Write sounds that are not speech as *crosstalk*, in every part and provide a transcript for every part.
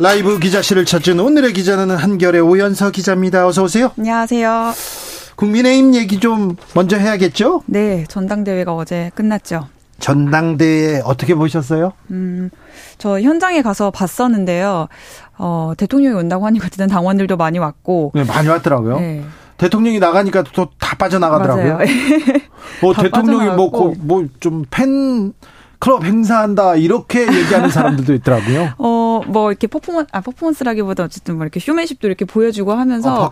라이브 기자실을 찾은 오늘의 기자는 한결의 오연서 기자입니다. 어서 오세요. 안녕하세요. 국민의힘 얘기 좀 먼저 해야겠죠? 네, 전당대회가 어제 끝났죠. 전당대회 어떻게 보셨어요? 음, 저 현장에 가서 봤었는데요. 어, 대통령이 온다고 하니까 어쨌든 당원들도 많이 왔고. 네, 많이 왔더라고요. 네. 대통령이 나가니까 또 다 빠져나가더라고요. *laughs* 뭐 대통령이 뭐 뭐좀 팬 클럽 행사한다 이렇게 얘기하는 사람들도 있더라고요. *laughs* 어, 뭐 이렇게 퍼포먼 아 퍼포먼스라기보다 어쨌든 뭐 이렇게 쇼맨십도 이렇게 보여주고 하면서 어,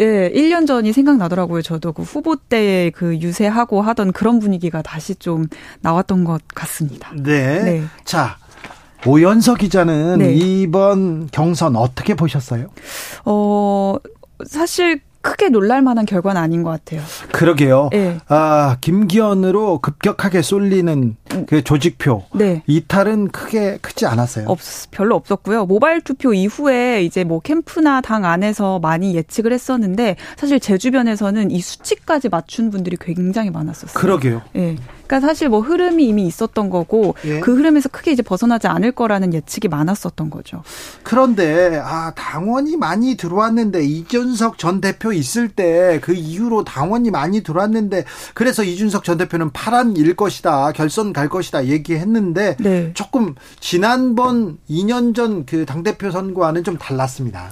예, 1년 전이 생각나더라고요. 저도 그 후보 때 그 유세하고 하던 그런 분위기가 다시 좀 나왔던 것 같습니다. 네. 네. 자, 오연서 기자는 네. 이번 경선 어떻게 보셨어요? 어, 사실 크게 놀랄 만한 결과는 아닌 것 같아요. 그러게요. 네. 아, 김기현으로 급격하게 쏠리는 그 조직표. 네. 이탈은 크게 크지 않았어요. 없, 별로 없었고요. 모바일 투표 이후에 이제 뭐 캠프나 당 안에서 많이 예측을 했었는데 사실 제 주변에서는 이 수치까지 맞춘 분들이 굉장히 많았었어요. 그러게요. 예. 네. 그러니까 사실 뭐 흐름이 이미 있었던 거고 예. 그 흐름에서 크게 이제 벗어나지 않을 거라는 예측이 많았었던 거죠. 그런데 아 당원이 많이 들어왔는데 이준석 전 대표 있을 때 그 이후로 당원이 많이 들어왔는데 그래서 이준석 전 대표는 파란 일 것이다 결선 갈 것이다 얘기했는데 네. 조금 지난번 2년 전 그 당 대표 선거와는 좀 달랐습니다.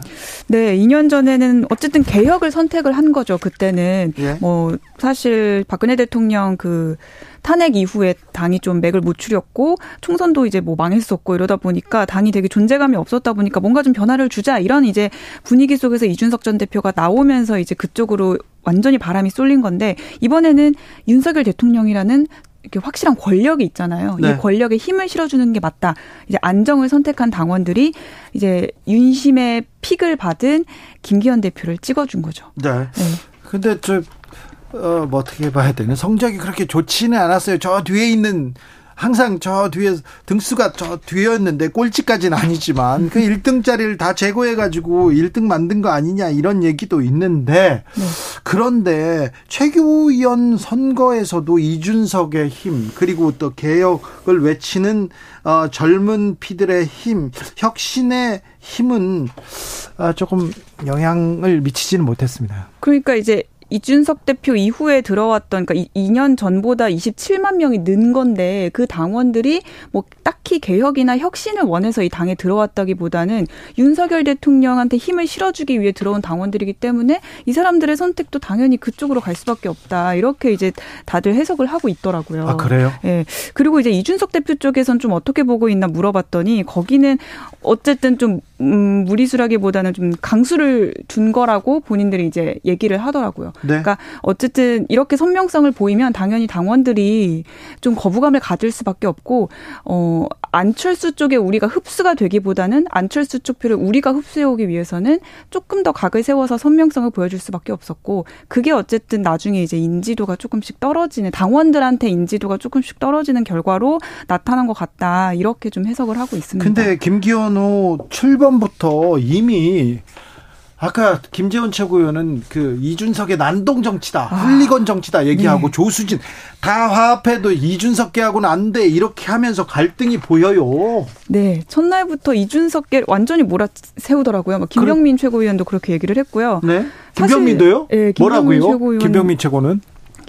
네, 2년 전에는 어쨌든 개혁을 선택을 한 거죠. 그때는 예. 뭐 사실 박근혜 대통령 그 탄핵 이후에 당이 좀 맥을 못 추렸고 총선도 이제 뭐 망했었고 이러다 보니까 당이 되게 존재감이 없었다 보니까 뭔가 좀 변화를 주자 이런 이제 분위기 속에서 이준석 전 대표가 나오면서 이제 그쪽으로 완전히 바람이 쏠린 건데 이번에는 윤석열 대통령이라는 이렇게 확실한 권력이 있잖아요. 네. 이 권력에 힘을 실어주는 게 맞다. 이제 안정을 선택한 당원들이 이제 윤심의 픽을 받은 김기현 대표를 찍어준 거죠. 네. 네. 근데 저 어, 뭐 어떻게 봐야 되는 성적이 그렇게 좋지는 않았어요. 저 뒤에 있는 항상 저 뒤에 등수가 저 뒤였는데 꼴찌까지는 아니지만 그 1등짜리를 다 제거해 가지고 1등 만든 거 아니냐 이런 얘기도 있는데 네. 그런데 최규현 선거에서도 이준석의 힘 그리고 또 개혁을 외치는 어, 젊은 피들의 힘 혁신의 힘은 아, 조금 영향을 미치지는 못했습니다. 그러니까 이제 이준석 대표 이후에 들어왔던 그러니까 2년 전보다 27만 명이 는 건데 그 당원들이 뭐 딱히 개혁이나 혁신을 원해서 이 당에 들어왔다기보다는 윤석열 대통령한테 힘을 실어주기 위해 들어온 당원들이기 때문에 이 사람들의 선택도 당연히 그쪽으로 갈 수밖에 없다 이렇게 이제 다들 해석을 하고 있더라고요. 아 그래요? 예. 네. 그리고 이제 이준석 대표 쪽에선 좀 어떻게 보고 있나 물어봤더니 거기는 어쨌든 좀 음, 무리수라기보다는 좀 강수를 둔 거라고 본인들이 이제 얘기를 하더라고요. 네. 그러니까 어쨌든 이렇게 선명성을 보이면 당연히 당원들이 좀 거부감을 가질 수밖에 없고 어 안철수 쪽에 우리가 흡수가 되기보다는 안철수 쪽 표를 우리가 흡수해 오기 위해서는 조금 더 각을 세워서 선명성을 보여줄 수밖에 없었고 그게 어쨌든 나중에 이제 인지도가 조금씩 떨어지는 당원들한테 인지도가 조금씩 떨어지는 결과로 나타난 것 같다 이렇게 좀 해석을 하고 있습니다. 근데 김기현호 출범부터 이미 아까 김재원 최고위원은 그 이준석의 난동 정치다, 아. 훌리건 정치다 얘기하고 네. 조수진 다 화합해도 이준석계하고는 안 돼 이렇게 하면서 갈등이 보여요. 네, 첫날부터 이준석계 완전히 몰아세우더라고요. 뭐 김병민 그래. 최고위원도 그렇게 얘기를 했고요. 네, 김병민도요? 네, 김병민 뭐라고요? 최고위원. 김병민 최고는?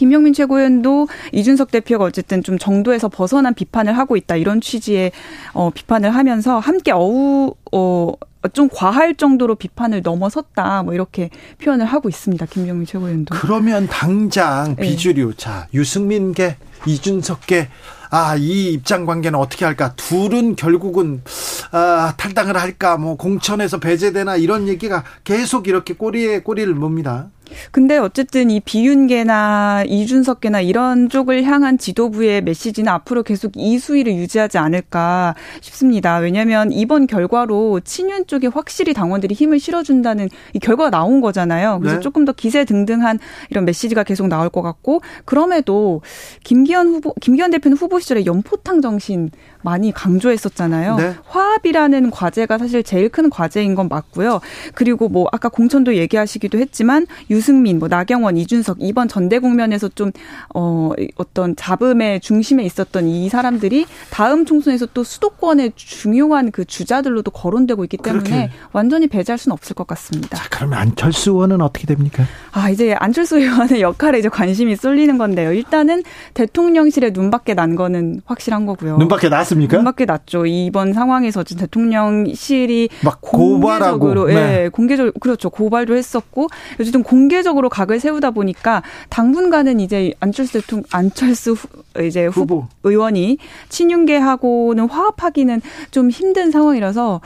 김명민 최고위원도 이준석 대표가 어쨌든 좀 정도에서 벗어난 비판을 하고 있다 이런 취지의 어 비판을 하면서 함께 어우 어 좀 과할 정도로 비판을 넘어섰다 뭐 이렇게 표현을 하고 있습니다. 김병민 최고위원도. 그러면 당장 네. 비주류 네. 자 유승민계 이준석계 아, 이 입장 관계는 어떻게 할까? 둘은 결국은 아, 탈당을 할까? 뭐 공천에서 배제되나 이런 얘기가 계속 이렇게 꼬리에 꼬리를 뭅니다. 근데 어쨌든 이 비윤계나 이준석계나 이런 쪽을 향한 지도부의 메시지는 앞으로 계속 이 수위를 유지하지 않을까 싶습니다. 왜냐하면 이번 결과로 친윤 쪽에 확실히 당원들이 힘을 실어준다는 이 결과가 나온 거잖아요. 그래서 네. 조금 더 기세 등등한 이런 메시지가 계속 나올 것 같고 그럼에도 김기현 후보, 김기현 대표는 후보 시절에 연포탕 정신 많이 강조했었잖아요. 네. 화합이라는 과제가 사실 제일 큰 과제인 건 맞고요. 그리고 뭐 아까 공천도 얘기하시기도 했지만 유승민, 뭐 나경원, 이준석 이번 전대 국면에서 좀 어, 어떤 잡음의 중심에 있었던 이 사람들이 다음 총선에서 또 수도권의 중요한 그 주자들로도 거론되고 있기 때문에 그렇게. 완전히 배제할 수는 없을 것 같습니다. 자, 그러면 안철수 의원은 어떻게 됩니까? 아, 이제 안철수 *laughs* 의원의 역할에 이제 관심이 쏠리는 건데요. 일단은 대통령실에 눈밖에 난 거는 확실한 거고요. 눈밖에 났습니 까? 눈밖에 났죠. 이번 상황에서 대통령실이 막 고발하고 네. 예, 공개적으로 그렇죠. 고발도 했었고 어쨌든 공개적으로 각을 세우다 보니까 당분간은 이제 안철수 대통령 안철수 후, 이제 후보 의원이 친윤계하고는 화합하기는 좀 힘든 상황이라서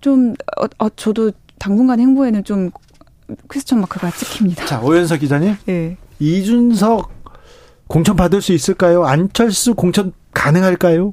좀 어, 어, 저도 당분간 행보에는 좀 퀘스천 마크가 찍힙니다. 자, 오연석 기자님. 네. 이준석 공천 받을 수 있을까요? 안철수 공천 가능할까요?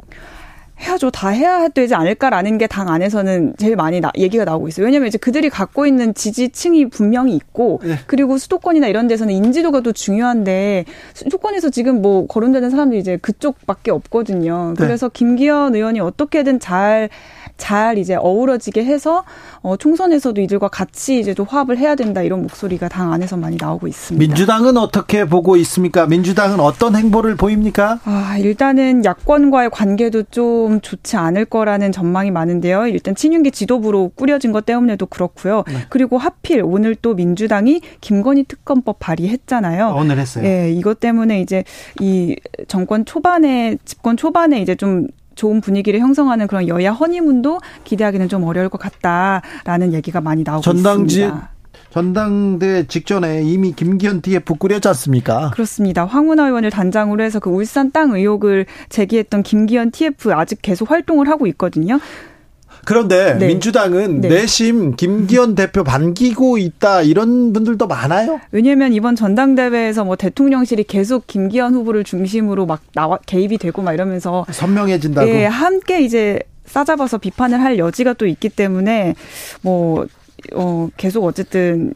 해야죠. 다 해야 되지 않을까라는 게 당 안에서는 제일 많이 나, 얘기가 나오고 있어요. 왜냐하면 이제 그들이 갖고 있는 지지층이 분명히 있고 네. 그리고 수도권이나 이런 데서는 인지도가 또 중요한데 수도권에서 지금 뭐 거론되는 사람들이 이제 그쪽밖에 없거든요. 네. 그래서 네. 김기현 의원이 어떻게든 잘 잘 이제 어우러지게 해서 어, 총선에서도 이들과 같이 이제 좀 화합을 해야 된다 이런 목소리가 당 안에서 많이 나오고 있습니다. 민주당은 어떻게 보고 있습니까? 민주당은 어떤 행보를 보입니까? 아, 일단은 야권과의 관계도 좀 좋지 않을 거라는 전망이 많은데요. 일단 친윤계 지도부로 꾸려진 것 때문에도 그렇고요. 네. 그리고 하필 오늘 또 민주당이 김건희 특검법 발의했잖아요. 오늘 했어요. 네, 이것 때문에 이제 이 정권 초반에 집권 초반에 이제 좀 좋은 분위기를 형성하는 그런 여야 허니문도 기대하기는 좀 어려울 것 같다라는 얘기가 많이 나오고 전당지, 있습니다. 전당대 직전에 이미 김기현 TF 꾸렸지 않습니까? 그렇습니다. 황운하 의원을 단장으로 해서 그 울산 땅 의혹을 제기했던 김기현 TF 아직 계속 활동을 하고 있거든요. 그런데 네. 민주당은 네. 내심 김기현 대표 반기고 있다 이런 분들도 많아요. 왜냐하면 이번 전당대회에서 뭐 대통령실이 계속 김기현 후보를 중심으로 막 나와 개입이 되고 막 이러면서 선명해진다고. 예, 함께 이제 싸잡아서 비판을 할 여지가 또 있기 때문에 뭐 어, 계속 어쨌든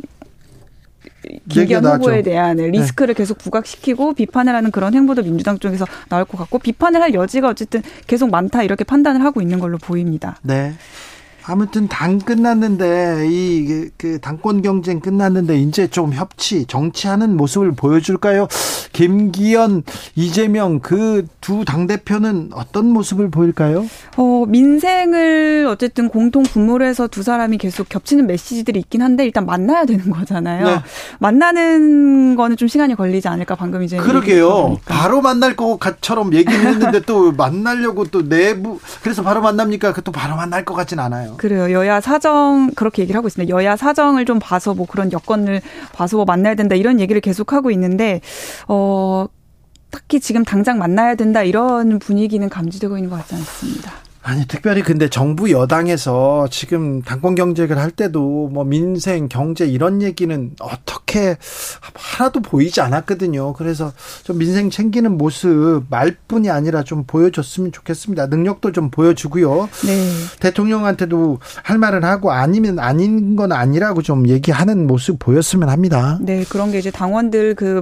김기현 후보에 대한 네. 리스크를 네. 계속 부각시키고 비판을 하는 그런 행보도 민주당 쪽에서 나올 것 같고 비판을 할 여지가 어쨌든 계속 많다 이렇게 판단을 하고 있는 걸로 보입니다. 네. 아무튼 당 끝났는데 이 그 당권 경쟁 끝났는데 이제 좀 협치 정치하는 모습을 보여줄까요? 김기현, 이재명 그 두 당 대표는 어떤 모습을 보일까요? 어 민생을 어쨌든 공통 분모로 해서 두 사람이 계속 겹치는 메시지들이 있긴 한데 일단 만나야 되는 거잖아요. 네. 만나는 거는 좀 시간이 걸리지 않을까 방금 이제 그러게요. 바로 만날 것처럼 얘기를 했는데 *laughs* 또 만나려고 또 내부 그래서 바로 만납니까? 그또 바로 만날 것 같진 않아요. 그래요. 여야 사정 그렇게 얘기를 하고 있습니다. 여야 사정을 좀 봐서 뭐 그런 여건을 봐서 뭐 만나야 된다 이런 얘기를 계속 하고 있는데 어 딱히 지금 당장 만나야 된다 이런 분위기는 감지되고 있는 것 같지 않습니다. 아니 특별히 근데 정부 여당에서 지금 당권 경쟁을 할 때도 뭐 민생 경제 이런 얘기는 어떻게 하나도 보이지 않았거든요. 그래서 좀 민생 챙기는 모습 말뿐이 아니라 좀 보여줬으면 좋겠습니다. 능력도 좀 보여주고요. 네. 대통령한테도 할 말은 하고 아니면 아닌 건 아니라고 좀 얘기하는 모습 보였으면 합니다. 네 그런 게 이제 당원들 그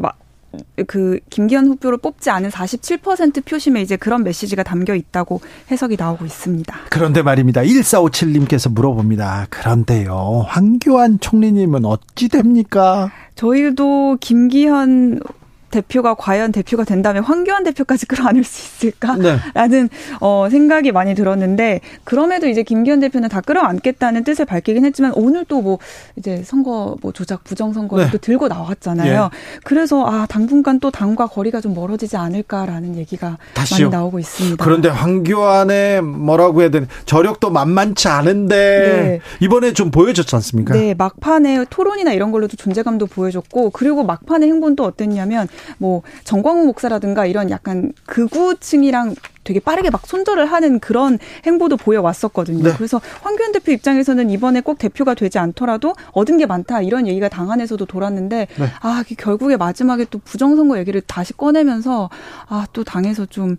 그 김기현 후보를 뽑지 않은 47% 표심에 이제 그런 메시지가 담겨 있다고 해석이 나오고 있습니다. 그런데 말입니다. 1457님께서 물어봅니다. 그런데요. 황교안 총리님은 어찌 됩니까? 저희도 김기현 대표가 과연 대표가 된다면 황교안 대표까지 끌어안을 수 있을까라는 네. 어, 생각이 많이 들었는데 그럼에도 이제 김기현 대표는 다 끌어안겠다는 뜻을 밝히긴 했지만 오늘 또 뭐 이제 선거 뭐 조작 부정 선거를 네. 또 들고 나왔잖아요. 예. 그래서 아 당분간 또 당과 거리가 좀 멀어지지 않을까라는 얘기가 다시요. 많이 나오고 있습니다. 그런데 황교안의 뭐라고 해야 되나 저력도 만만치 않은데 네. 이번에 좀 보여줬지 않습니까? 네 막판에 토론이나 이런 걸로도 존재감도 보여줬고 그리고 막판의 행보는 또 어땠냐면 뭐 정광훈 목사라든가 이런 약간 극우층이랑 되게 빠르게 막 손절을 하는 그런 행보도 보여왔었거든요. 네. 그래서 황교안 대표 입장에서는 이번에 꼭 대표가 되지 않더라도 얻은 게 많다 이런 얘기가 당 안에서도 돌았는데 네. 아 결국에 마지막에 또 부정선거 얘기를 다시 꺼내면서 아 또 당에서 좀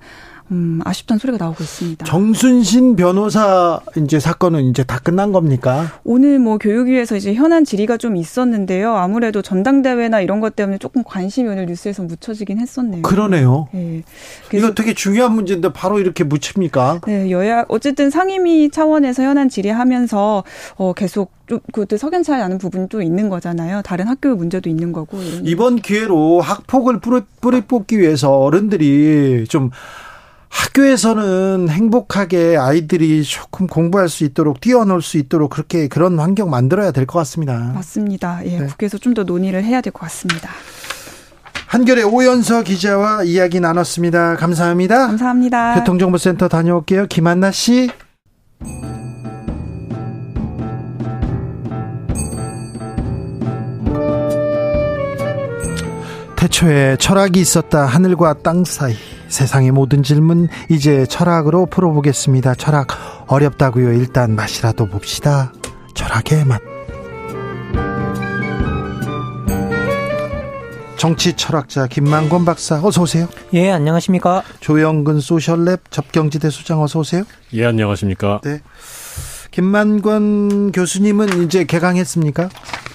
음, 아쉽다는 소리가 나오고 있습니다. 정순신 변호사 이제 사건은 이제 다 끝난 겁니까? 오늘 뭐 교육위에서 이제 현안 질의가 좀 있었는데요. 아무래도 전당대회나 이런 것 때문에 조금 관심이 오늘 뉴스에서 묻혀지긴 했었네요. 그러네요. 네. 이거 되게 중요한 문제인데 바로 이렇게 묻힙니까? 네, 여야 어쨌든 상임위 차원에서 현안 질의하면서 어 계속 좀 그것도 석연치 않은 부분이 또 있는 거잖아요. 다른 학교 문제도 있는 거고. 이번 기회로 학폭을 뿌리 뽑기 위해서 어른들이 좀 학교에서는 행복하게 아이들이 조금 공부할 수 있도록 뛰어놀 수 있도록 그렇게 그런 환경 만들어야 될 것 같습니다. 맞습니다. 예, 네. 국회에서 좀 더 논의를 해야 될 것 같습니다. 한결의 오연서 기자와 이야기 나눴습니다. 감사합니다. 감사합니다. 교통정보센터 다녀올게요. 김한나 씨. 태초에 철학이 있었다 하늘과 땅 사이 세상의 모든 질문 이제 철학으로 풀어보겠습니다. 철학 어렵다고요. 일단 맛이라도 봅시다. 철학의 맛. 정치 철학자 김만권 박사 어서 오세요. 예, 안녕하십니까? 조영근 소셜랩 접경지대 소장 어서 오세요. 예, 안녕하십니까? 네. 김만권 교수님은 이제 개강했습니까?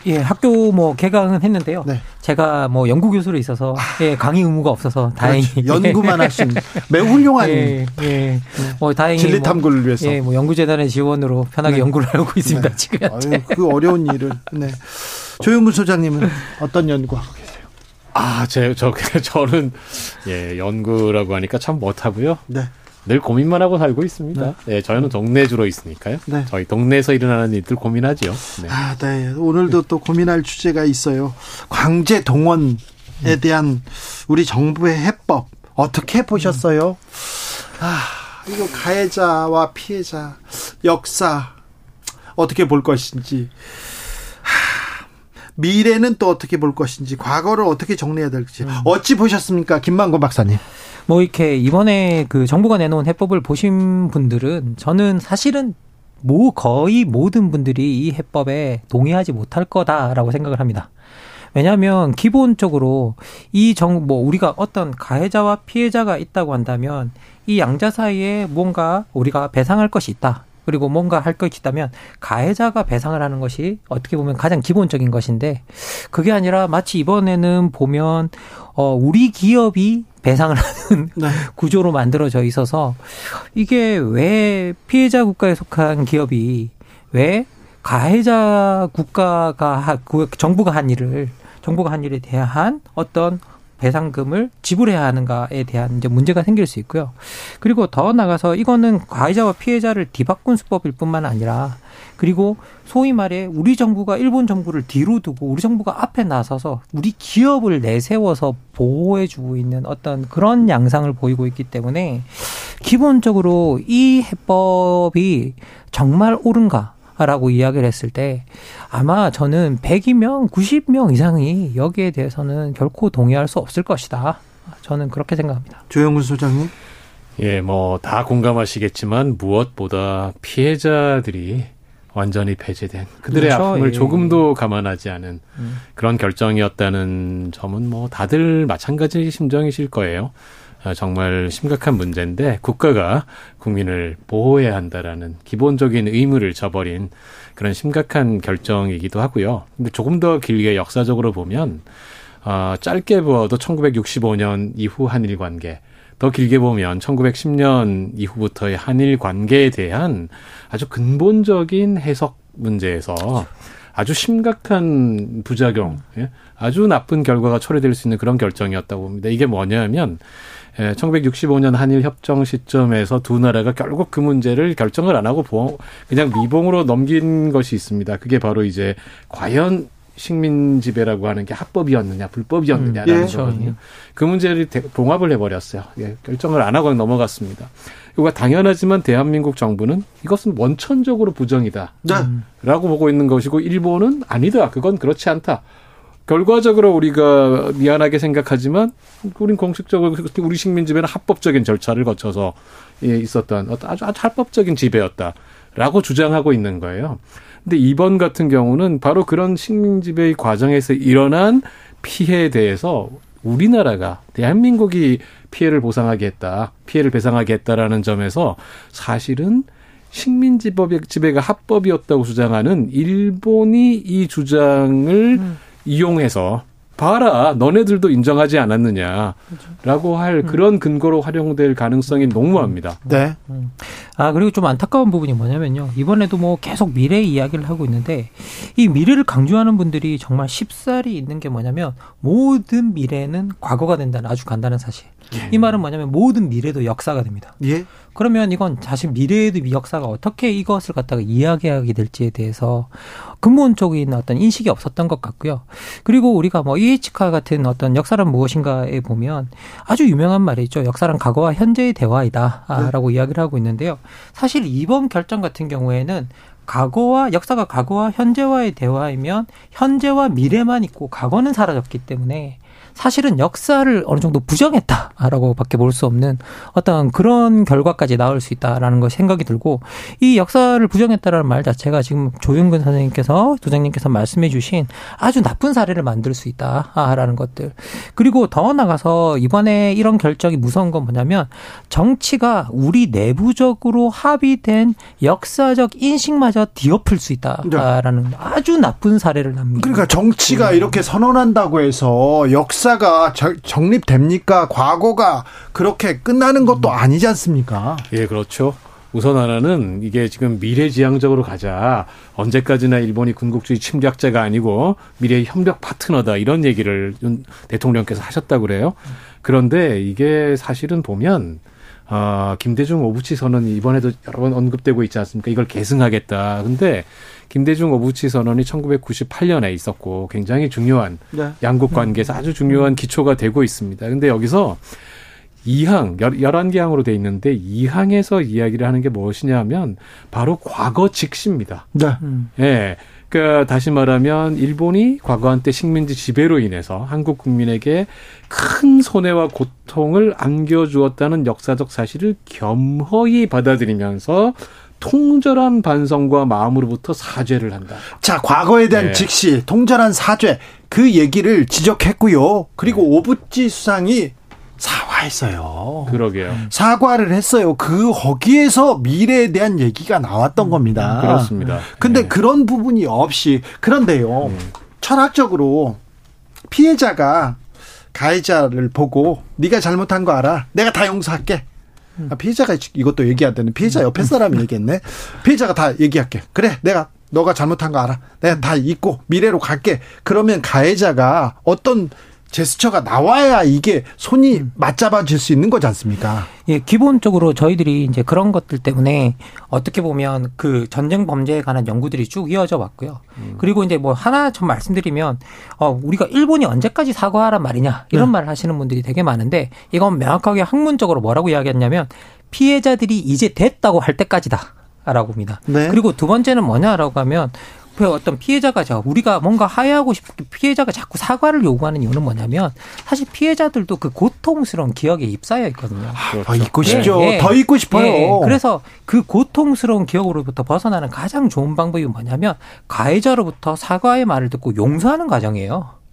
예, 학교 뭐 개강은 했는데요. 네. 제가 뭐 연구 교수로 있어서 아. 예, 강의 의무가 없어서 다행히 그렇죠. 연구만 *laughs* 하신 매우 훌륭한 예, 예. 네. 뭐 다행히 진리 뭐 탐구를 뭐, 위해서 예, 뭐 연구재단의 지원으로 편하게 네. 연구를 하고 있습니다. 네. 지금 아유, 그 어려운 일을 네. 조영근 소장님은 어떤 연구하고 계세요? 아, 제, 저, *laughs* 저는, 예, 연구라고 하니까 참 못하고요. 네. 늘 고민만 하고 살고 있습니다. 네. 네 저희는 동네 주로 있으니까요. 네. 저희 동네에서 일어나는 일들 고민하지요. 네. 아, 네. 오늘도 또 고민할 주제가 있어요. 광재 동원에 음. 대한 우리 정부의 해법 어떻게 보셨어요? 아, 이거 가해자와 피해자 역사 어떻게 볼 것인지 미래는 또 어떻게 볼 것인지 과거를 어떻게 정리해야 될지 음. 어찌 보셨습니까, 김만고 박사님? 뭐 이렇게 이번에 그 정부가 내놓은 해법을 보신 분들은 저는 사실은 뭐 거의 모든 분들이 이 해법에 동의하지 못할 거다라고 생각을 합니다. 왜냐하면 기본적으로 이 정 뭐 우리가 어떤 가해자와 피해자가 있다고 한다면 이 양자 사이에 뭔가 우리가 배상할 것이 있다. 그리고 뭔가 할 것이 있다면 가해자가 배상을 하는 것이 어떻게 보면 가장 기본적인 것인데 그게 아니라 마치 이번에는 보면 어 우리 기업이 배상을 *laughs* 하는 네. 구조로 만들어져 있어서 이게 왜 피해자 국가에 속한 기업이 왜 가해자 국가가 정부가 한 일을 정부가 한 일에 대한 어떤 배상금을 지불해야 하는가에 대한 이제 문제가 생길 수 있고요. 그리고 더 나가서 이거는 가해자와 피해자를 뒤바꾼 수법일 뿐만 아니라 그리고 소위 말해 우리 정부가 일본 정부를 뒤로 두고 우리 정부가 앞에 나서서 우리 기업을 내세워서 보호해주고 있는 어떤 그런 양상을 보이고 있기 때문에 기본적으로 이 해법이 정말 옳은가? 라고 이야기를 했을 때 아마 저는 100이명, 90명 이상이 여기에 대해서는 결코 동의할 수 없을 것이다. 저는 그렇게 생각합니다. 조영근 소장님. 예, 뭐 다 공감하시겠지만 무엇보다 피해자들이 완전히 배제된 그들의 그렇죠. 아픔을 예. 조금도 감안하지 않은 음. 그런 결정이었다는 점은 뭐 다들 마찬가지 심정이실 거예요. 아, 정말 심각한 문제인데 국가가 국민을 보호해야 한다라는 기본적인 의무를 저버린 그런 심각한 결정이기도 하고요. 근데 조금 더 길게 역사적으로 보면 어, 짧게 보아도 1965년 이후 한일 관계 더 길게 보면 1910년 이후부터의 한일 관계에 대한 아주 근본적인 해석 문제에서 아주 심각한 부작용, 예? 아주 나쁜 결과가 초래될 수 있는 그런 결정이었다고 봅니다. 이게 뭐냐면 예, 1965년 한일 협정 시점에서 두 나라가 결국 그 문제를 결정을 안 하고 그냥 미봉으로 넘긴 것이 있습니다. 그게 바로 이제 과연 식민 지배라고 하는 게 합법이었느냐 불법이었느냐라는 음, 예. 거거든요. 그 문제를 봉합을 해버렸어요. 예, 결정을 안 하고 넘어갔습니다. 이거 당연하지만 대한민국 정부는 이것은 원천적으로 부정이다. 네. 라고 보고 있는 것이고 일본은 아니다. 그건 그렇지 않다. 결과적으로 우리가 미안하게 생각하지만 우린 공식적으로 우리 식민 지배는 합법적인 절차를 거쳐서 예, 있었던 아주 아주 합법적인 지배였다라고 주장하고 있는 거예요. 근데 이번 같은 경우는 바로 그런 식민 지배의 과정에서 일어난 피해에 대해서 우리나라가 대한민국이 피해를 보상하게 했다, 피해를 배상하게 했다라는 점에서 사실은 식민지배가 합법이었다고 주장하는 일본이 이 주장을 음. 이용해서 봐라, 너네들도 인정하지 않았느냐라고 할 음. 그런 근거로 활용될 가능성이 농무합니다. 네. 음. 아 그리고 좀 안타까운 부분이 뭐냐면요. 이번에도 뭐 계속 미래 이야기를 하고 있는데 이 미래를 강조하는 분들이 정말 쉽사리 있는 게 뭐냐면 모든 미래는 과거가 된다는 아주 간단한 사실. 예. 이 말은 뭐냐면 모든 미래도 역사가 됩니다. 예. 그러면 이건 사실 미래에도 역사가 어떻게 이것을 갖다가 이야기하게 될지에 대해서 근본적인 어떤 인식이 없었던 것 같고요. 그리고 우리가 뭐 EH카 같은 어떤 역사란 무엇인가에 보면 아주 유명한 말이 있죠. 역사란 과거와 현재의 대화이다라고 네. 이야기를 하고 있는데요. 사실 이번 결정 같은 경우에는 과거와 역사가 과거와 현재와의 대화이면 현재와 미래만 있고 과거는 사라졌기 때문에 사실은 역사를 어느 정도 부정했다라고밖에 볼 수 없는 어떤 그런 결과까지 나올 수 있다라는 거 생각이 들고 이 역사를 부정했다라는 말 자체가 지금 조윤근 선생님께서 도장님께서 말씀해 주신 아주 나쁜 사례를 만들 수 있다라는 것들 그리고 더 나가서 이번에 이런 결정이 무서운 건 뭐냐면 정치가 우리 내부적으로 합의된 역사적 인식마저 뒤엎을 수 있다라는 네. 아주 나쁜 사례를 남깁니다. 그러니까 정치가 음. 이렇게 선언한다고 해서 역사 역사가 정립됩니까? 과거가 그렇게 끝나는 것도 음. 아니지 않습니까? 예, 그렇죠. 우선 하나는 이게 지금 미래지향적으로 가자. 언제까지나 일본이 군국주의 침략자가 아니고 미래의 협력 파트너다. 이런 얘기를 대통령께서 하셨다고 그래요. 그런데 이게 사실은 보면 어, 김대중 오부치 선언이 이번에도 여러 번 언급되고 있지 않습니까? 이걸 계승하겠다. 근데 김대중 오부치 선언이 1998년에 있었고 굉장히 중요한 네. 양국 관계에서 아주 중요한 기초가 되고 있습니다. 근데 여기서 2항, 11개 항으로 돼 있는데 2항에서 이야기를 하는 게 무엇이냐 하면 바로 과거 직시입니다. 네. 음. 예. 그러니까 다시 말하면 일본이 과거 한때 식민지 지배로 인해서 한국 국민에게 큰 손해와 고통을 안겨주었다는 역사적 사실을 겸허히 받아들이면서 통절한 반성과 마음으로부터 사죄를 한다. 자, 과거에 대한 네. 직시, 통절한 사죄 그 얘기를 지적했고요. 그리고 네. 오부지 수상이 사과했어요. 그러게요. 사과를 했어요. 그 거기에서 미래에 대한 얘기가 나왔던 음, 겁니다. 그렇습니다. 근데 네. 그런 부분이 없이 그런데요. 음. 철학적으로 피해자가 가해자를 보고 네가 잘못한 거 알아. 내가 다 용서할게. 아, 피해자가 이것도 얘기해야 되는 피해자 옆에 사람이 얘기했네. *laughs* 피해자가 다 얘기할게. 그래, 내가 너가 잘못한 거 알아. 내가 다 잊고 미래로 갈게. 그러면 가해자가 어떤 제스처가 나와야 이게 손이 음. 맞잡아질 수 있는 거지 않습니까? 예, 기본적으로 저희들이 이제 그런 것들 때문에 어떻게 보면 그 전쟁 범죄에 관한 연구들이 쭉 이어져 왔고요. 음. 그리고 이제 뭐 하나 좀 말씀드리면 어 우리가 일본이 언제까지 사과하란 말이냐 이런 네. 말을 하시는 분들이 되게 많은데 이건 명확하게 학문적으로 뭐라고 이야기했냐면 피해자들이 이제 됐다고 할 때까지다. 라고 합니다. 네. 그리고 두 번째는 뭐냐라고 하면 그 어떤 피해자가 저 우리가 뭔가 하야하고 싶은 피해자가 자꾸 사과를 요구하는 이유는 뭐냐면 사실 피해자들도 그 고통스러운 기억에 입사해 있거든요. 아, 더 잊고 싶죠. 네, 더 잊고 싶어요. 네, 그래서 그 고통스러운 기억으로부터 벗어나는 가장 좋은 방법이 뭐냐면 가해자로부터 사과의 말을 듣고 용서하는 과정이에요.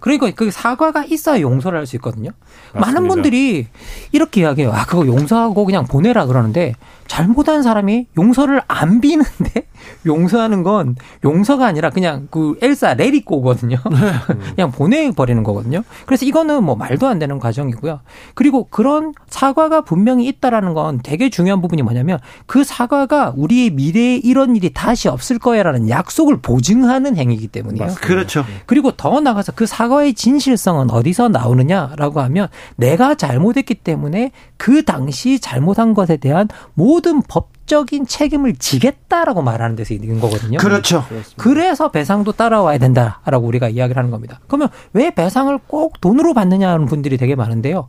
그러니까 그 사과가 있어야 용서를 할 수 있거든요. 맞습니다. 많은 분들이 이렇게 이야기해요. 아, 그거 용서하고 그냥 보내라 그러는데 잘못한 사람이 용서를 안 비는데 용서하는 건 용서가 아니라 그냥 그 엘사 레리꼬거든요. 네. *laughs* 그냥 보내버리는 거거든요. 그래서 이거는 뭐 말도 안 되는 과정이고요. 그리고 그런 사과가 분명히 있다라는 건 되게 중요한 부분이 뭐냐면 그 사과가 우리의 미래에 이런 일이 다시 없을 거야라는 약속을 보증하는 행위이기 때문이에요. 그렇죠. 그리고 더 나가서 그 사과의 진실성은 어디서 나오느냐라고 하면 내가 잘못했기 때문에 그 당시 잘못한 것에 대한 모든 법 적인 책임을 지겠다라고 말하는 데서 있는 거거든요. 그렇죠. 그래서 배상도 따라와야 된다라고 우리가 이야기를 하는 겁니다. 그러면 왜 배상을 꼭 돈으로 받느냐 하는 분들이 되게 많은데요.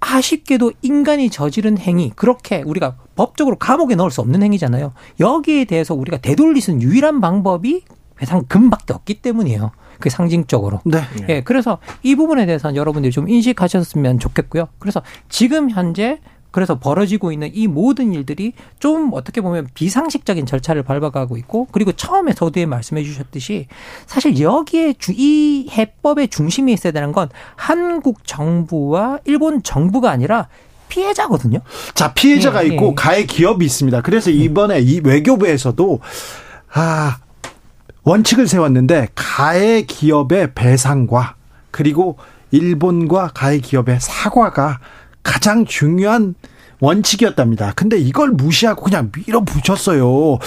아쉽게도 인간이 저지른 행위, 그렇게 우리가 법적으로 감옥에 넣을 수 없는 행위잖아요. 여기에 대해서 우리가 되돌릴 수 있는 유일한 방법이 배상금밖에 없기 때문이에요. 그 상징적으로. 네. 예. 그래서 이 부분에 대해서는 여러분들이 좀 인식하셨으면 좋겠고요. 그래서 지금 현재 그래서 벌어지고 있는 이 모든 일들이 좀 어떻게 보면 비상식적인 절차를 밟아가고 있고 그리고 처음에 서두에 말씀해 주셨듯이 사실 여기에 주, 이 해법의 중심에 있어야 되는 건 한국 정부와 일본 정부가 아니라 피해자거든요. 자, 피해자가 예, 있고 예. 가해 기업이 있습니다. 그래서 이번에 이 외교부에서도 아, 원칙을 세웠는데 가해 기업의 배상과 그리고 일본과 가해 기업의 사과가 가장 중요한 원칙이었답니다. 근데 이걸 무시하고 그냥 밀어붙였어요.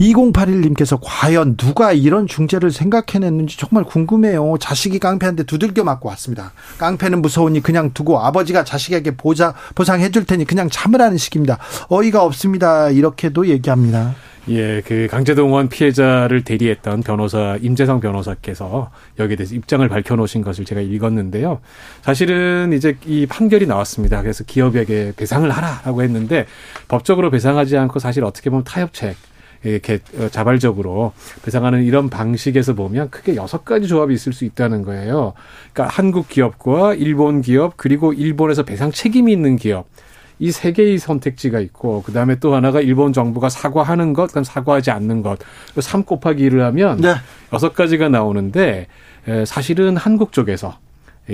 2081님께서 과연 누가 이런 중재를 생각해냈는지 정말 궁금해요. 자식이 깡패한테 두들겨 맞고 왔습니다. 깡패는 무서우니 그냥 두고 아버지가 자식에게 보자, 보상해 줄 테니 그냥 참으라는 식입니다. 어이가 없습니다. 이렇게도 얘기합니다. 예, 그 강제동원 피해자를 대리했던 변호사 임재성 변호사께서 여기에 대해서 입장을 밝혀놓으신 것을 제가 읽었는데요. 사실은 이제 이 판결이 나왔습니다. 그래서 기업에게 배상을 하라라고 했는데 법적으로 배상하지 않고 사실 어떻게 보면 타협책 이렇게 자발적으로 배상하는 이런 방식에서 보면 크게 여섯 가지 조합이 있을 수 있다는 거예요. 그러니까 한국 기업과 일본 기업 그리고 일본에서 배상 책임이 있는 기업 이 세 개의 선택지가 있고 그다음에 또 하나가 일본 정부가 사과하는 것, 그다음 사과하지 않는 것. 3 곱하기 1을 하면 네. 여섯 가지가 나오는데 사실은 한국 쪽에서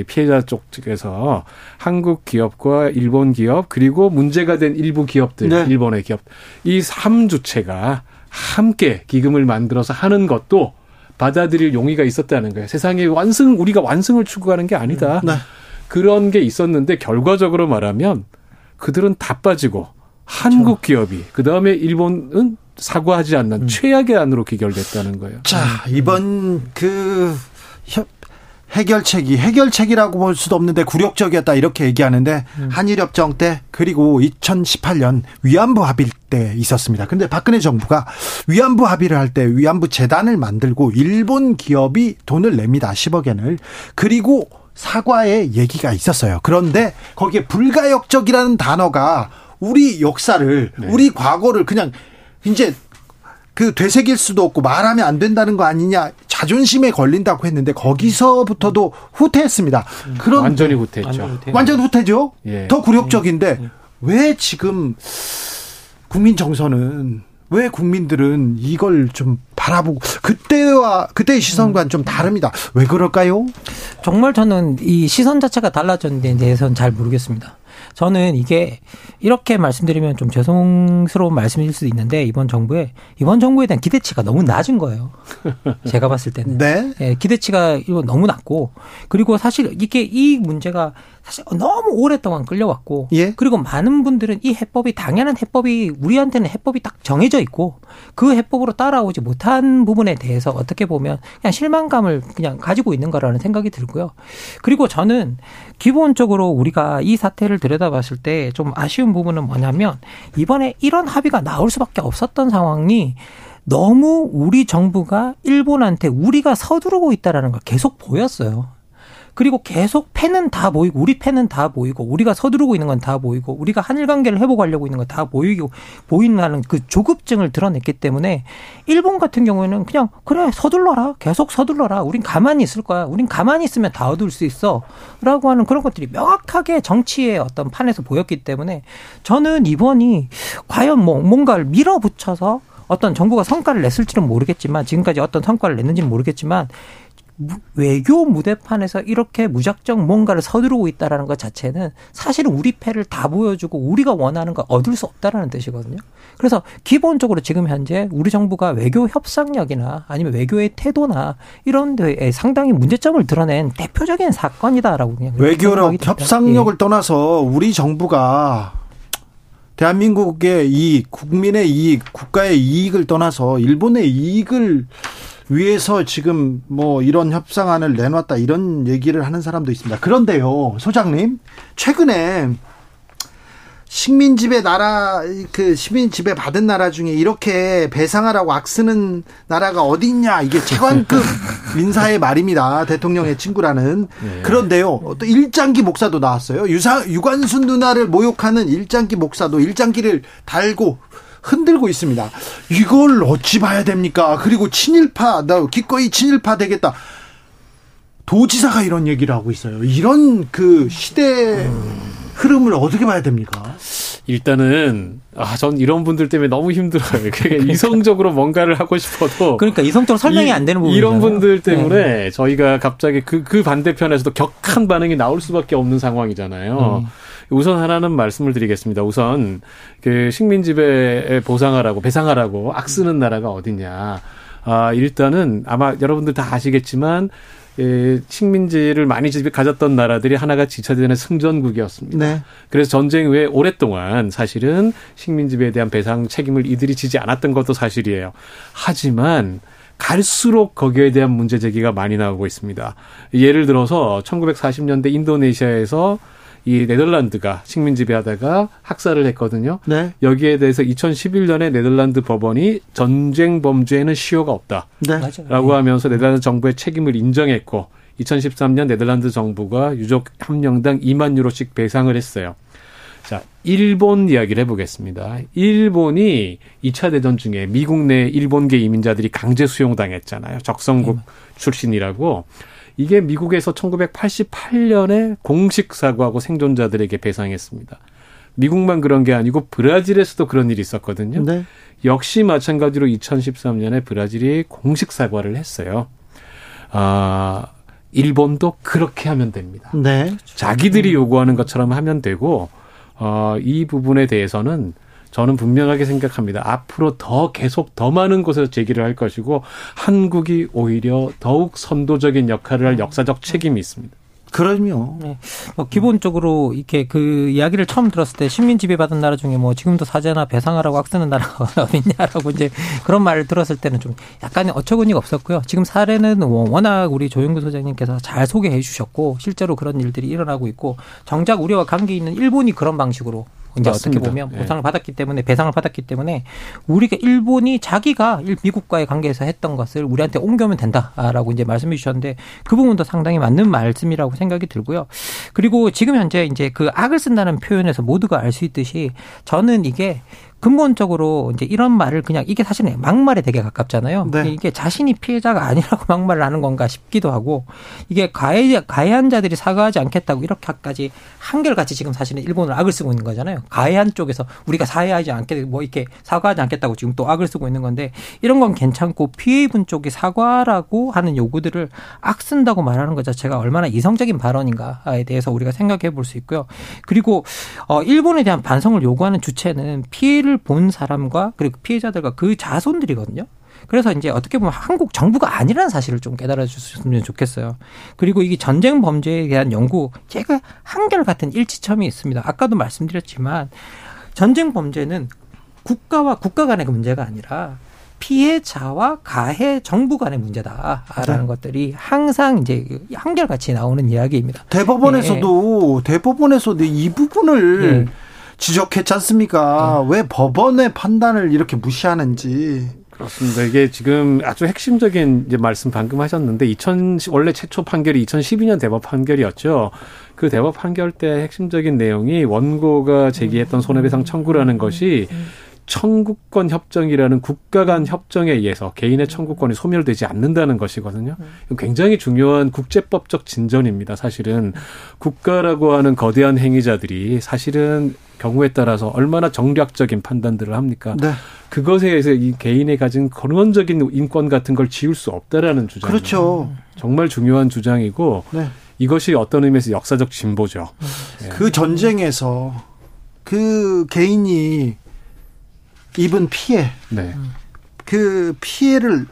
피해자 쪽 측에서 한국 기업과 일본 기업 그리고 문제가 된 일부 기업들, 네. 일본의 기업 이 3주체가 함께 기금을 만들어서 하는 것도 받아들일 용의가 있었다는 거예요. 세상에 완승 우리가 완승을 추구하는 게 아니다. 네. 그런 게 있었는데 결과적으로 말하면 그들은 다 빠지고 한국 기업이 그 다음에 일본은 사과하지 않는 음. 최악의 안으로 귀결됐다는 거예요. 자 이번 그 협, 해결책이 해결책이라고 볼 수도 없는데 굴욕적이었다 이렇게 얘기하는데 음. 한일협정 때 그리고 2018년 위안부 합의 때 있었습니다. 근데 박근혜 정부가 위안부 합의를 할 때 위안부 재단을 만들고 일본 기업이 돈을 냅니다. 10억 엔을 그리고 사과의 얘기가 있었어요. 그런데 거기에 불가역적이라는 단어가 우리 역사를 네. 우리 과거를 그냥 이제 그 되새길 수도 없고 말하면 안 된다는 거 아니냐 자존심에 걸린다고 했는데 거기서부터도 후퇴했습니다. 그런 완전히 후퇴했죠. 완전 후퇴죠. 예. 더 굴욕적인데 예. 왜 지금 국민 정서는 왜 국민들은 이걸 좀 바라보고 그때와 그때의 시선과는 좀 다릅니다. 왜 그럴까요? 정말 저는 이 시선 자체가 달라졌는데 대해서는 잘 모르겠습니다. 저는 이게 이렇게 말씀드리면 좀 죄송스러운 말씀일 수도 있는데 이번 정부에 이번 정부에 대한 기대치가 너무 낮은 거예요. *laughs* 제가 봤을 때는. 네. 예, 기대치가 너무 낮고 그리고 사실 이게 이 문제가 사실 너무 오랫동안 끌려왔고 예? 그리고 많은 분들은 이 해법이 당연한 해법이 우리한테는 해법이 딱 정해져 있고 그 해법으로 따라오지 못한 부분에 대해서 어떻게 보면 그냥 실망감을 그냥 가지고 있는 거라는 생각이 들고요. 그리고 저는 기본적으로 우리가 이 사태를 들여다봤을 때 좀 아쉬운 부분은 뭐냐면 이번에 이런 합의가 나올 수밖에 없었던 상황이 너무 우리 정부가 일본한테 우리가 서두르고 있다라는 걸 계속 보였어요. 그리고 계속 패는 다 보이고 우리 패는 다 보이고 우리가 서두르고 있는 건 다 보이고 우리가 한일 관계를 회복하려고 있는 건 다 보이고 보인다는 그 조급증을 드러냈기 때문에 일본 같은 경우에는 그냥 그래 서둘러라. 계속 서둘러라. 우린 가만히 있을 거야. 우린 가만히 있으면 다 얻을 수 있어라고 하는 그런 것들이 명확하게 정치의 어떤 판에서 보였기 때문에 저는 이번이 과연 뭐 뭔가를 밀어붙여서 어떤 정부가 성과를 냈을지는 모르겠지만 지금까지 어떤 성과를 냈는지는 모르겠지만 외교 무대판에서 이렇게 무작정 뭔가를 서두르고 있다라는 것 자체는 사실은 우리 패를 다 보여주고 우리가 원하는 걸 얻을 수 없다라는 뜻이거든요. 그래서 기본적으로 지금 현재 우리 정부가 외교 협상력이나 아니면 외교의 태도나 이런 데에 상당히 문제점을 드러낸 대표적인 사건이다라고 그냥 외교력 협상력을 예. 떠나서 우리 정부가 대한민국의 이 국민의 이익, 국가의 이익을 떠나서 일본의 이익을 위해서 지금 뭐 이런 협상안을 내놨다 이런 얘기를 하는 사람도 있습니다. 그런데요, 소장님, 최근에 식민 지배 나라 그 식민 지배 받은 나라 중에 이렇게 배상하라고 악쓰는 나라가 어디 있냐 이게 최관급 *laughs* 민사의 말입니다 대통령의 친구라는 네. 그런데요 또 일장기 목사도 나왔어요 유사 유관순 누나를 모욕하는 일장기 목사도 일장기를 달고 흔들고 있습니다. 이걸 어찌 봐야 됩니까? 그리고 친일파, 나 기꺼이 친일파 되겠다. 도지사가 이런 얘기를 하고 있어요. 이런 그 시대 흐름을 어떻게 봐야 됩니까? 일단은 아, 전 이런 분들 때문에 너무 힘들어요. 그러니까 이성적으로 뭔가를 하고 싶어도 그러니까 이성적으로 설명이 이, 안 되는 부분 이런 분들 때문에 네. 저희가 갑자기 그, 그 반대편에서도 격한 반응이 나올 수밖에 없는 상황이잖아요. 음. 우선 하나는 말씀을 드리겠습니다. 우선 그 식민지배 보상하라고 배상하라고 악쓰는 나라가 어디냐. 아, 일단은 아마 여러분들 다 아시겠지만 예, 식민지를 많이 가졌던 나라들이 하나가 지차되는 승전국이었습니다. 네. 그래서 전쟁 후에 오랫동안 사실은 식민지배에 대한 배상 책임을 이들이 지지 않았던 것도 사실이에요. 하지만 갈수록 거기에 대한 문제 제기가 많이 나오고 있습니다. 예를 들어서 1940년대 인도네시아에서 이 네덜란드가 식민 지배하다가 학살을 했거든요. 네. 여기에 대해서 2011년에 네덜란드 법원이 전쟁 범죄에는 시효가 없다라고 네. 하면서 네덜란드 정부의 책임을 인정했고 2013년 네덜란드 정부가 유족 한 명당 2만 유로씩 배상을 했어요. 자, 일본 이야기를 해보겠습니다. 일본이 2차 대전 중에 미국 내 일본계 이민자들이 강제 수용당했잖아요. 적성국 음. 출신이라고. 이게 미국에서 1988년에 공식 사과하고 생존자들에게 배상했습니다. 미국만 그런 게 아니고 브라질에서도 그런 일이 있었거든요. 네. 역시 마찬가지로 2013년에 브라질이 공식 사과를 했어요. 아, 일본도 그렇게 하면 됩니다. 네. 자기들이 요구하는 것처럼 하면 되고 어, 이 부분에 대해서는 저는 분명하게 생각합니다. 앞으로 더 계속 더 많은 곳에서 제기를 할 것이고 한국이 오히려 더욱 선도적인 역할을 할 역사적 책임이 있습니다. 그럼요. 네. 뭐 기본적으로 이렇게 그 이야기를 처음 들었을 때 식민 지배받은 나라 중에 뭐 지금도 사죄나 배상하라고 악쓰는 나라가 *laughs* 어딨냐라고 이제 그런 말을 들었을 때는 좀 약간의 어처구니가 없었고요. 지금 사례는 워낙 우리 조영구 소장님께서 잘 소개해 주셨고 실제로 그런 일들이 일어나고 있고 정작 우리와 관계 있는 일본이 그런 방식으로 이제 맞습니다. 어떻게 보면 예. 보상을 네. 받았기 때문에 배상을 받았기 때문에 우리가 일본이 자기가 미국과의 관계에서 했던 것을 우리한테 옮겨면 된다라고 이제 말씀해 주셨는데 그 부분도 상당히 맞는 말씀이라고 생각이 들고요. 그리고 지금 현재 이제 그 악을 쓴다는 표현에서 모두가 알 수 있듯이 저는 이게 근본적으로 이제 이런 말을 그냥 이게 사실은 막말에 되게 가깝잖아요. 네. 이게 자신이 피해자가 아니라고 *laughs* 막말을 하는 건가 싶기도 하고 이게 가해 가해한 자들이 사과하지 않겠다고 이렇게까지 한결같이 지금 사실은 일본을 악을 쓰고 있는 거잖아요. 가해한 쪽에서 우리가 사회하지 않게 뭐 이렇게 사과하지 않겠다고 지금 또 악을 쓰고 있는 건데 이런 건 괜찮고 피해 입은 쪽이 사과라고 하는 요구들을 악 쓴다고 말하는 것 자체가 얼마나 이성적인 발언인가에 대해서 우리가 생각해 볼 수 있고요. 그리고 어 일본에 대한 반성을 요구하는 주체는 피해를 피해를 본 사람과 그리고 피해자들과 그 자손들이거든요. 그래서 이제 어떻게 보면 한국 정부가 아니라는 사실을 좀 깨달아 주셨으면 좋겠어요. 그리고 이게 전쟁 범죄에 대한 연구, 제가 한결같은 일치점이 있습니다. 아까도 말씀드렸지만 전쟁 범죄는 국가와 국가 간의 문제가 아니라 피해자와 가해 정부 간의 문제다라는 네. 것들이 항상 이제 한결같이 나오는 이야기입니다. 대법원에서도 네. 대법원에서도 이 부분을 네. 지적했지 않습니까? 네. 왜 법원의 판단을 이렇게 무시하는지. 그렇습니다. 이게 지금 아주 핵심적인 이제 말씀 방금 하셨는데 2000 원래 최초 판결이 2012년 대법 판결이었죠. 그 대법 판결 때 핵심적인 내용이 원고가 제기했던 손해배상 청구라는 것이 청구권 협정이라는 국가 간 협정에 의해서 개인의 청구권이 소멸되지 않는다는 것이거든요. 굉장히 중요한 국제법적 진전입니다. 사실은 국가라고 하는 거대한 행위자들이 사실은 경우에 따라서 얼마나 정략적인 판단들을 합니까? 네. 그것에 의해서 이 개인이 가진 근원적인 인권 같은 걸 지울 수 없다라는 주장. 그렇죠. 정말 중요한 주장이고 네. 이것이 어떤 의미에서 역사적 진보죠. 그 전쟁에서 그 개인이 입은 피해. 네. 그 피해를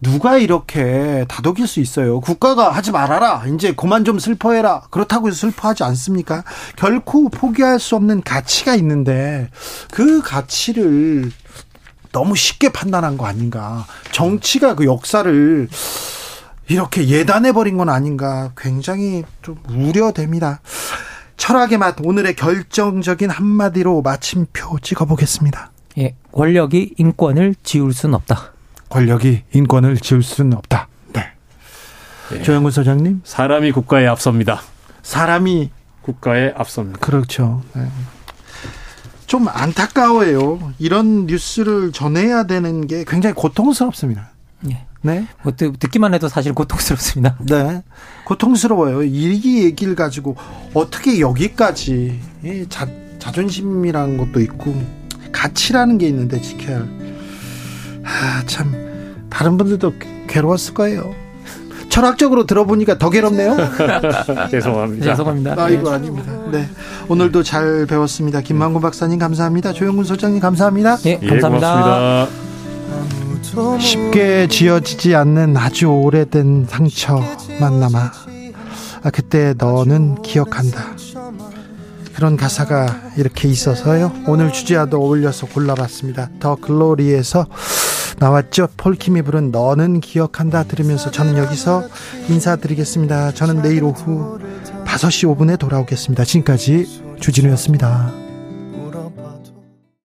누가 이렇게 다독일 수 있어요? 국가가 하지 말아라. 이제 그만 좀 슬퍼해라. 그렇다고 해서 슬퍼하지 않습니까? 결코 포기할 수 없는 가치가 있는데 그 가치를 너무 쉽게 판단한 거 아닌가. 정치가 그 역사를 이렇게 예단해 버린 건 아닌가. 굉장히 좀 우려됩니다. 철학의 맛 오늘의 결정적인 한마디로 마침표 찍어보겠습니다. 예, 권력이 인권을 지울 수는 없다. 권력이 인권을 지울 수는 없다. 네. 네. 조영근 소장님. 사람이 국가에 앞섭니다. 사람이 국가에 앞섭니다. 그렇죠. 네. 좀 안타까워요. 이런 뉴스를 전해야 되는 게 굉장히 고통스럽습니다. 예. 네. 뭐 듣기만 해도 사실 고통스럽습니다. *laughs* 네. 고통스러워요. 이 얘기를 가지고 어떻게 여기까지 자, 자존심이라는 것도 있고 가치라는 게 있는데 지켜야 할. 아, 참 다른 분들도 괴로웠을 거예요. 철학적으로 들어보니까 더 괴롭네요. *laughs* 죄송합니다. 죄송합니다. 아, 이거 아닙니다. 네. 오늘도 잘 배웠습니다. 김만구 박사님 감사합니다. 조영군 소장님 감사합니다. 예, 감사합니다. 예, 쉽게 지어지지 않는 아주 오래된 상처만 남아. 아, 그때 너는 기억한다. 그런 가사가 이렇게 있어서요. 오늘 주제와도 어울려서 골라봤습니다. 더 글로리에서 나왔죠. 폴킴이 부른 너는 기억한다 들으면서 저는 여기서 인사드리겠습니다. 저는 내일 오후 5시 5분에 돌아오겠습니다. 지금까지 주진우였습니다.